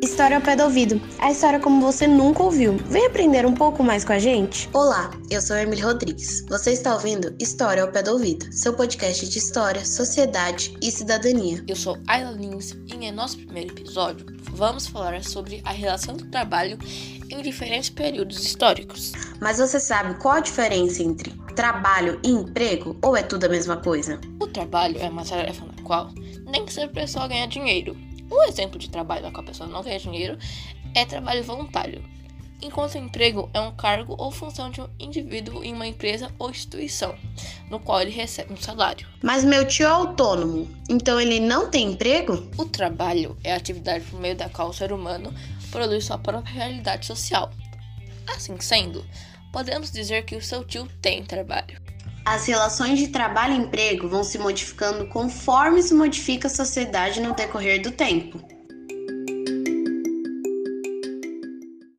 História ao pé do ouvido. A história como você nunca ouviu. Vem aprender um pouco mais com a gente? Olá, eu sou a Emily Rodrigues. Você está ouvindo História ao pé do ouvido, seu podcast de história, sociedade e cidadania. Eu sou Ayla Lins e em nosso primeiro episódio vamos falar sobre a relação do trabalho em diferentes períodos históricos. Mas você sabe qual a diferença entre trabalho e emprego ou é tudo a mesma coisa? O trabalho é uma tarefa na qual nem sempre a pessoa ganha dinheiro um exemplo de trabalho na qual a pessoa não ganha dinheiro é trabalho voluntário, enquanto o emprego é um cargo ou função de um indivíduo em uma empresa ou instituição, no qual ele recebe um salário. Mas meu tio é autônomo, então ele não tem emprego? O trabalho é a atividade por meio da qual o ser humano produz sua própria realidade social. Assim sendo, podemos dizer que o seu tio tem trabalho. As relações de trabalho e emprego vão se modificando conforme se modifica a sociedade no decorrer do tempo.